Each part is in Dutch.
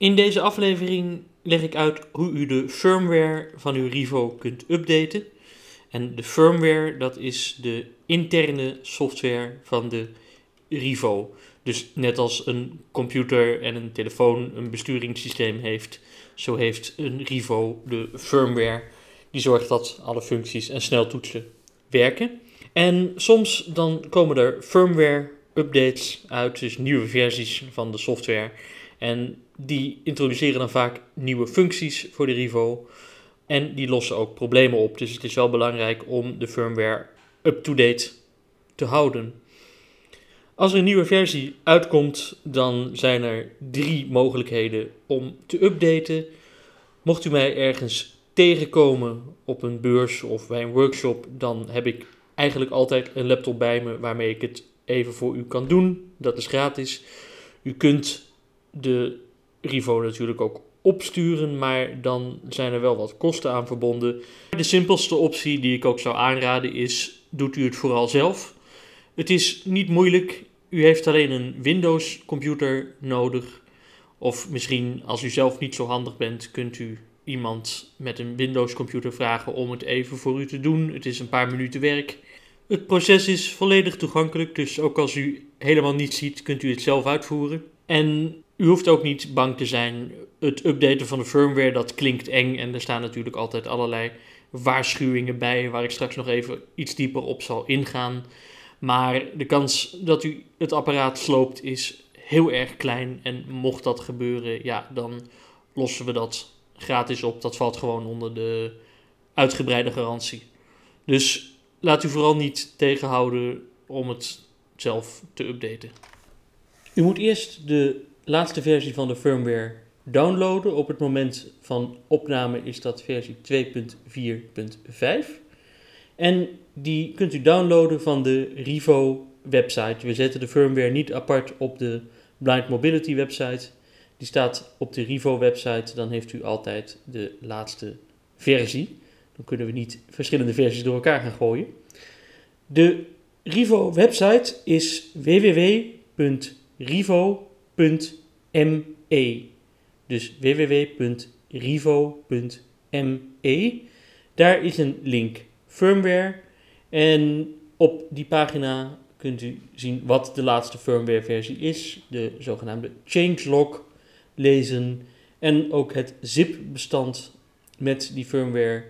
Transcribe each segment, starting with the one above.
In deze aflevering leg ik uit hoe u de firmware van uw Rivo kunt updaten. En de firmware, dat is de interne software van de Rivo. Dus net als een computer en een telefoon een besturingssysteem heeft, zo heeft een Rivo de firmware die zorgt dat alle functies en sneltoetsen werken. En soms dan komen er firmware updates uit, dus nieuwe versies van de software. En die introduceren dan vaak nieuwe functies voor de Rivo. En die lossen ook problemen op. Dus het is wel belangrijk om de firmware up-to-date te houden. Als er een nieuwe versie uitkomt, dan zijn er drie mogelijkheden om te updaten. Mocht u mij ergens tegenkomen op een beurs of bij een workshop, dan heb ik eigenlijk altijd een laptop bij me waarmee ik het even voor u kan doen. Dat is gratis. U kunt de Rivo natuurlijk ook opsturen, maar dan zijn er wel wat kosten aan verbonden. De simpelste optie die ik ook zou aanraden is: doet u het vooral zelf. Het is niet moeilijk. U heeft alleen een Windows computer nodig. Of misschien als u zelf niet zo handig bent, kunt u iemand met een Windows computer vragen om het even voor u te doen. Het is een paar minuten werk. Het proces is volledig toegankelijk, dus ook als u helemaal niets ziet, kunt u het zelf uitvoeren. En u hoeft ook niet bang te zijn. Het updaten van de firmware, dat klinkt eng en er staan natuurlijk altijd allerlei waarschuwingen bij, waar ik straks nog even iets dieper op zal ingaan. Maar de kans dat u het apparaat sloopt is heel erg klein. En mocht dat gebeuren, ja, dan lossen we dat gratis op. Dat valt gewoon onder de uitgebreide garantie. Dus laat u vooral niet tegenhouden om het zelf te updaten. U moet eerst de laatste versie van de firmware downloaden. Op het moment van opname is dat versie 2.4.5. En die kunt u downloaden van de Rivo website. We zetten de firmware niet apart op de Blind Mobility website. Die staat op de Rivo website. Dan heeft u altijd de laatste versie. Dan kunnen we niet verschillende versies door elkaar gaan gooien. De Rivo website is www.rivo.me. Dus www.rivo.me. Daar is een link firmware. En op die pagina kunt u zien wat de laatste firmware versie is. De zogenaamde changelog lezen. En ook het zip-bestand met die firmware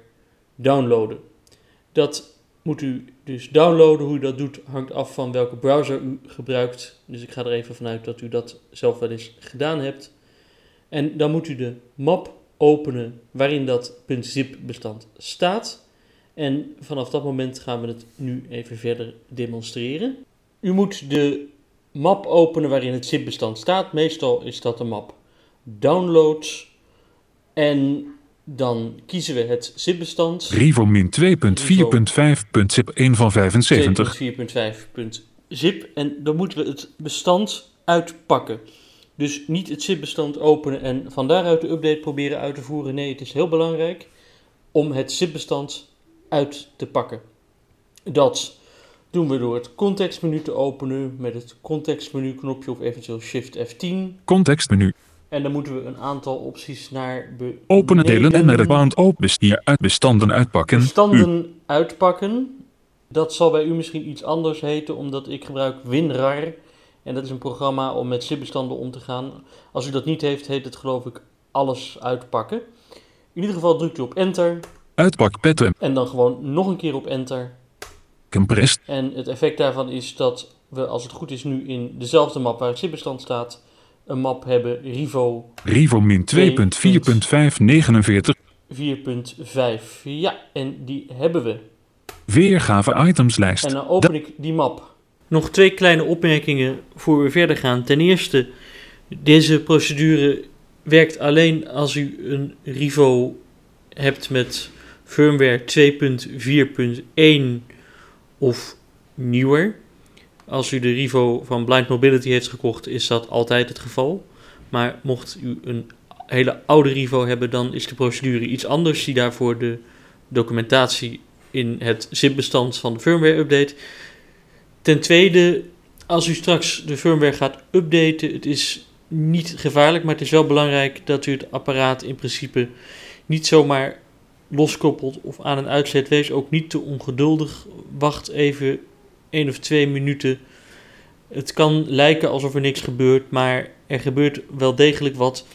downloaden. Dat moet u dus downloaden. Hoe u dat doet hangt af van welke browser u gebruikt. Dus ik ga er even vanuit dat u dat zelf wel eens gedaan hebt. En dan moet u de map openen waarin dat .zip bestand staat. En vanaf dat moment gaan we het nu even verder demonstreren. U moet de map openen waarin het zip-bestand staat. Meestal is dat de map downloads. En dan kiezen we het zip-bestand. Rivo min 2.4.5.zip 1 van 75. 2.4.5.zip. En dan moeten we het bestand uitpakken. Dus niet het zip-bestand openen en van daaruit de update proberen uit te voeren. Nee, het is heel belangrijk om het zip-bestand uit te pakken. Dat doen we door het contextmenu te openen met het contextmenu knopje of eventueel Shift F10. Contextmenu. En dan moeten we een aantal opties naar Openen delen en met het band op hier uit bestanden uitpakken. Bestanden uitpakken. Dat zal bij u misschien iets anders heten, omdat ik gebruik WinRAR. En dat is een programma om met zip-bestanden om te gaan. Als u dat niet heeft, heet het geloof ik alles uitpakken. In ieder geval drukt u op enter. Uitpakpetten. En dan gewoon nog een keer op enter. Compressed. En het effect daarvan is dat we, als het goed is, nu in dezelfde map waar het zip-bestand staat, een map hebben Rivo. Rivo min 2.4.549. 4.5. Ja, en die hebben we. Weergave itemslijst. En dan open ik die map. Nog twee kleine opmerkingen voor we verder gaan. Ten eerste, deze procedure werkt alleen als u een Rivo hebt met firmware 2.4.1 of nieuwer. Als u de Rivo van Blind Mobility heeft gekocht, is dat altijd het geval. Maar mocht u een hele oude Rivo hebben, dan is de procedure iets anders. Zie daarvoor de documentatie in het zip-bestand van de firmware update. Ten tweede, als u straks de firmware gaat updaten, het is niet gevaarlijk, maar het is wel belangrijk dat u het apparaat in principe niet zomaar loskoppelt of aan en uitzet. Wees ook niet te ongeduldig. Wacht even één of twee minuten. Het kan lijken alsof er niks gebeurt, maar er gebeurt wel degelijk wat.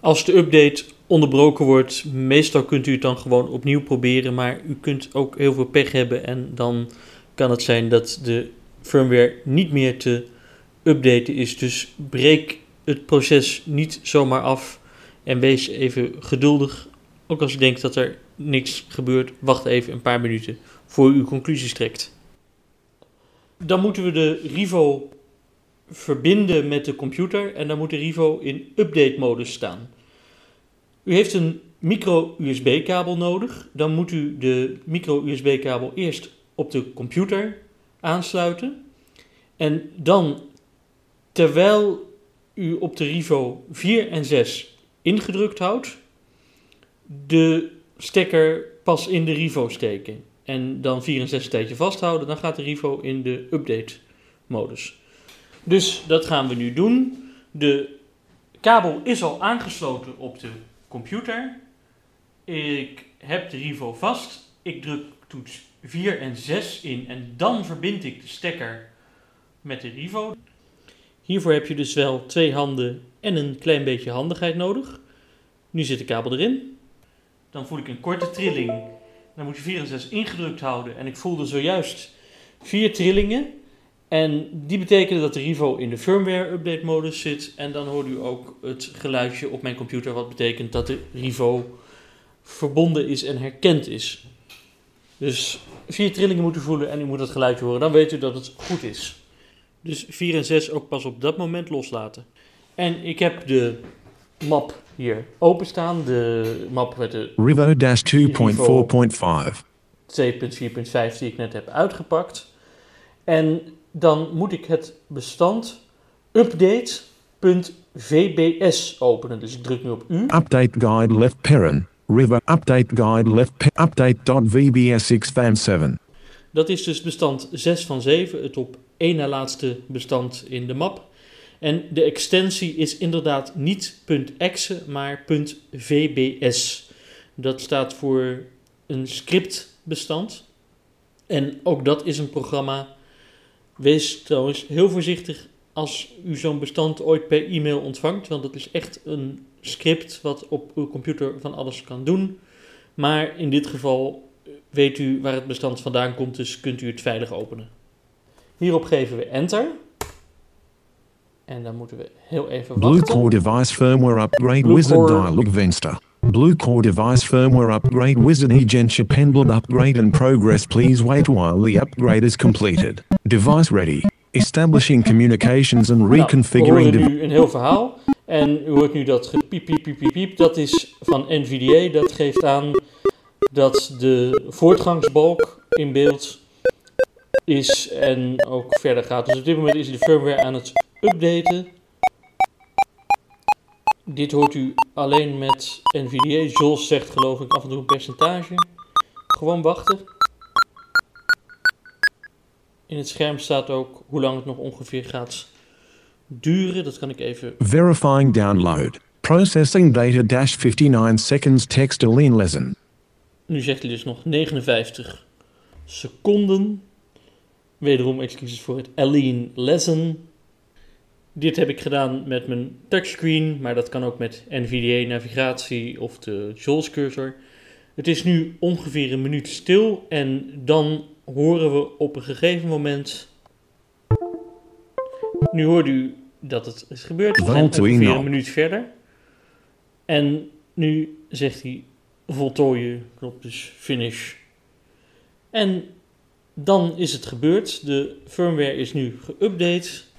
Als de update onderbroken wordt, meestal kunt u het dan gewoon opnieuw proberen, maar u kunt ook heel veel pech hebben en dan kan het zijn dat de firmware niet meer te updaten is. Dus breek het proces niet zomaar af en wees even geduldig. Ook als u denkt dat er niks gebeurt, wacht even een paar minuten voor u conclusies trekt. Dan moeten we de Rivo verbinden met de computer en dan moet de Rivo in update modus staan. U heeft een micro-USB-kabel nodig. Dan moet u de micro-USB-kabel eerst op de computer aansluiten. En dan, terwijl u op de Rivo 4 en 6 ingedrukt houdt, de stekker pas in de Rivo steken. En dan 4 en 6 een tijdje vasthouden, dan gaat de Rivo in de update modus. Dus dat gaan we nu doen. De kabel is al aangesloten op de computer. Ik heb de Rivo vast. Ik druk toets 4 en 6 in en dan verbind ik de stekker met de Rivo. Hiervoor heb je dus wel twee handen en een klein beetje handigheid nodig. Nu zit de kabel erin. Dan voel ik een korte trilling. Dan moet je 4 en 6 ingedrukt houden. En ik voelde zojuist vier trillingen. En die betekenen dat de Rivo in de firmware update modus zit. En dan hoort u ook het geluidje op mijn computer, wat betekent dat de Rivo verbonden is en herkend is. Dus vier trillingen moet u voelen en u moet het geluidje horen. Dan weet u dat het goed is. Dus 4 en 6 ook pas op dat moment loslaten. En ik heb de map hier openstaan. De map met de Rivo 2.4.5. 2.4.5 die ik net heb uitgepakt. En dan moet ik het bestand update.vbs openen. Dus ik druk nu op U. Update guide left parent. River update guide left pa- update.vbs6fam7. Dat is dus bestand 6 van 7, het op één na laatste bestand in de map. En de extensie is inderdaad niet .exe, maar .vbs. Dat staat voor een scriptbestand. En ook dat is een programma. Wees trouwens heel voorzichtig als u zo'n bestand ooit per e-mail ontvangt, want het is echt een script wat op uw computer van alles kan doen. Maar in dit geval weet u waar het bestand vandaan komt, dus kunt u het veilig openen. Hierop geven we enter. En dan moeten we heel even Blue wachten. Core device firmware upgrade Blue wizard Core- dialog Venster. Blue Core device firmware upgrade wizard Egensha pendled upgrade in progress. Please wait while the upgrade is completed. Device ready. Establishing communications and Nou, we reconfiguring the nu een heel verhaal. En u hoort nu dat gepiep, piep, piep, piep, piep. Dat is van NVDA. Dat geeft aan dat de voortgangsbalk in beeld is en ook verder gaat. Dus op dit moment is de firmware aan het updaten. Dit hoort u alleen met NVDA. Jules zegt geloof ik af en toe een percentage. Gewoon wachten. In het scherm staat ook hoe lang het nog ongeveer gaat duren. Dat kan ik even. verifying download. Processing data dash 59 seconds text aline lesson. Nu zegt hij dus nog 59 seconden. Wederom excuses voor het Aline Lesson. Dit heb ik gedaan met mijn touchscreen, maar dat kan ook met NVDA navigatie of de JAWS cursor. Het is nu ongeveer een minuut stil en dan horen we op een gegeven moment. Nu hoort u dat het is gebeurd. We zijn ongeveer een minuut verder. En nu zegt hij voltooien, knop dus finish. En dan is het gebeurd. De firmware is nu geüpdate.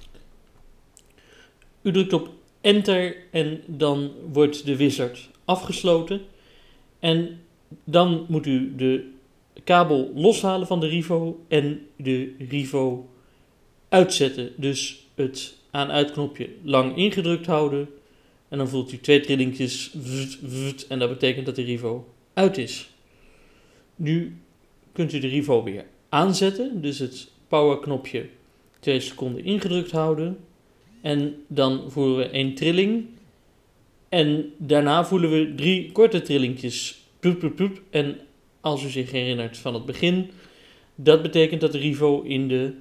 U drukt op enter en dan wordt de wizard afgesloten. En dan moet u de kabel loshalen van de Rivo en de Rivo uitzetten. Dus het aan-uitknopje lang ingedrukt houden. En dan voelt u twee trillingjes. En dat betekent dat de Rivo uit is. Nu kunt u de Rivo weer aanzetten. Dus het powerknopje 2 seconden ingedrukt houden. En dan voeren we één trilling. En daarna voelen we drie korte trillingjes. En als u zich herinnert van het begin, dat betekent dat de Rivo in de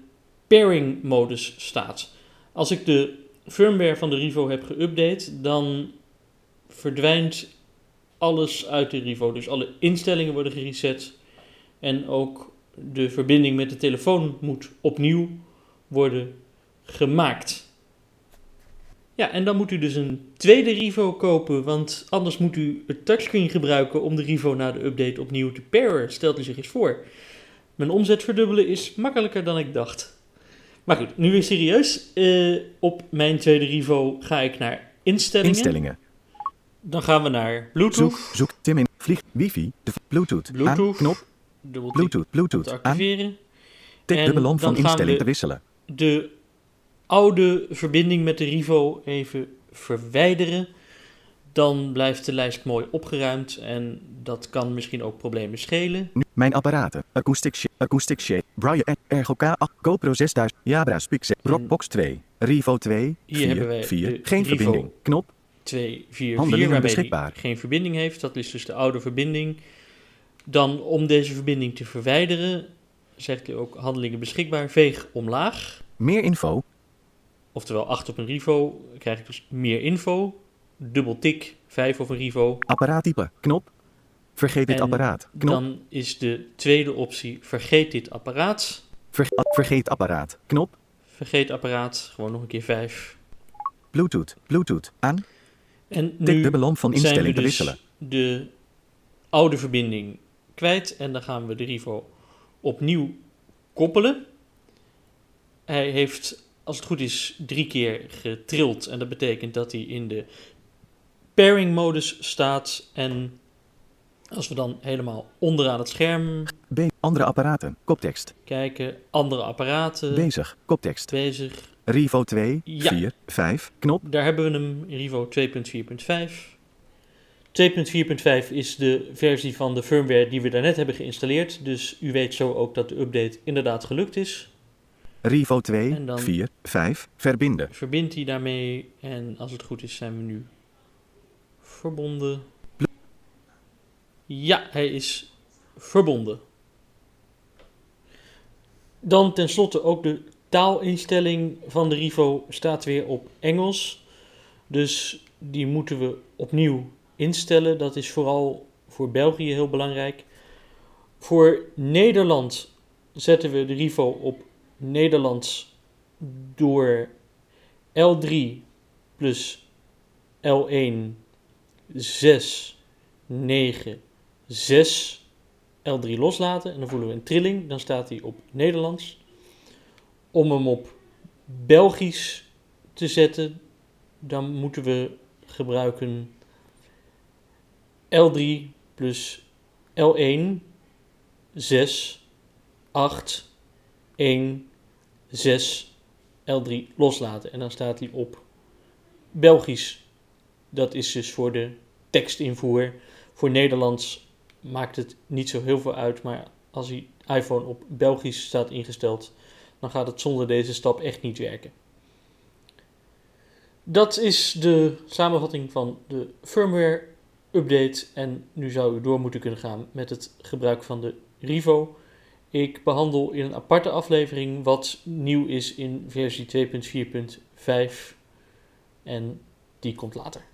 pairing modus staat. Als ik de firmware van de Rivo heb geüpdate, dan verdwijnt alles uit de Rivo. Dus alle instellingen worden gereset en ook de verbinding met de telefoon moet opnieuw worden gemaakt. Ja, en dan moet u dus een tweede Rivo kopen, want anders moet u het touchscreen gebruiken om de Rivo na de update opnieuw te pairen. Stelt u zich eens voor. Mijn omzet verdubbelen is makkelijker dan ik dacht. Maar goed, nu weer serieus. Eh, op mijn tweede Rivo ga ik naar instellingen. Instellingen. Dan gaan we naar Bluetooth. Zoek, zoek, Tim in, vlieg, wifi, de Bluetooth, Bluetooth. aan, knop, Bluetooth, Bluetooth, activeren. tik de van dan gaan instelling we- te wisselen. de oude verbinding met de Rivo even verwijderen. Dan blijft de lijst mooi opgeruimd en dat kan misschien ook problemen schelen. Nu, mijn apparaten, Acoustic Shape, Acoustic Shape, Braille, Ergo K8, GoPro 6000, Jabra Pixel, Rockbox 2, Rivo 2, Hier hebben wij 4, 4, de geen Rivo. verbinding, knop, 2, 4, 4, Handelingen waarmee beschikbaar. die geen verbinding heeft. Dat is dus de oude verbinding. Dan om deze verbinding te verwijderen, zegt hij ook handelingen beschikbaar, veeg omlaag. meer info, Oftewel 8 op een Rivo krijg ik dus meer info. Dubbel tik 5 op een Rivo. apparaattype, knop, vergeet dit En apparaat, knop, Dan is de tweede optie vergeet dit apparaat. Vergeet apparaat, knop, Vergeet apparaat, gewoon nog een keer 5. Bluetooth, Bluetooth, aan, En nu de ballon van zijn we instelling te dus wisselen. de oude verbinding kwijt en dan gaan we de Rivo opnieuw koppelen. Hij heeft, als het goed is, drie keer getrild en dat betekent dat hij in de pairing modus staat. En als we dan helemaal onderaan het scherm B, andere apparaten, koptekst, kijken, andere apparaten bezig, koptekst, bezig. Rivo 2, Ja. 4, 5, knop, Daar hebben we hem, Rivo 2.4.5. 2.4.5 is de versie van de firmware die we daarnet hebben geïnstalleerd. Dus u weet zo ook dat de update inderdaad gelukt is. Rivo 2, En dan- 4, 5, verbinden. Verbindt hij daarmee en als het goed is zijn we nu verbonden. Ja, hij is verbonden. Dan tenslotte ook de taalinstelling van de Rivo staat weer op Engels. Dus die moeten we opnieuw instellen. Dat is vooral voor België heel belangrijk. Voor Nederland zetten we de Rivo op Nederlands door L3 plus L1 6 9 6 L3 loslaten en dan voelen we een trilling. Dan staat hij op Nederlands. Om hem op Belgisch te zetten, dan moeten we gebruiken L3 plus L1 6 8 1 6 L3 loslaten. En dan staat hij op Belgisch. Dat is dus voor de tekstinvoer. Voor Nederlands maakt het niet zo heel veel uit. Maar als die iPhone op Belgisch staat ingesteld, dan gaat het zonder deze stap echt niet werken. Dat is de samenvatting van de firmware update. En nu zou u door moeten kunnen gaan met het gebruik van de Rivo. Ik behandel in een aparte aflevering wat nieuw is in versie 2.4.5 en die komt later.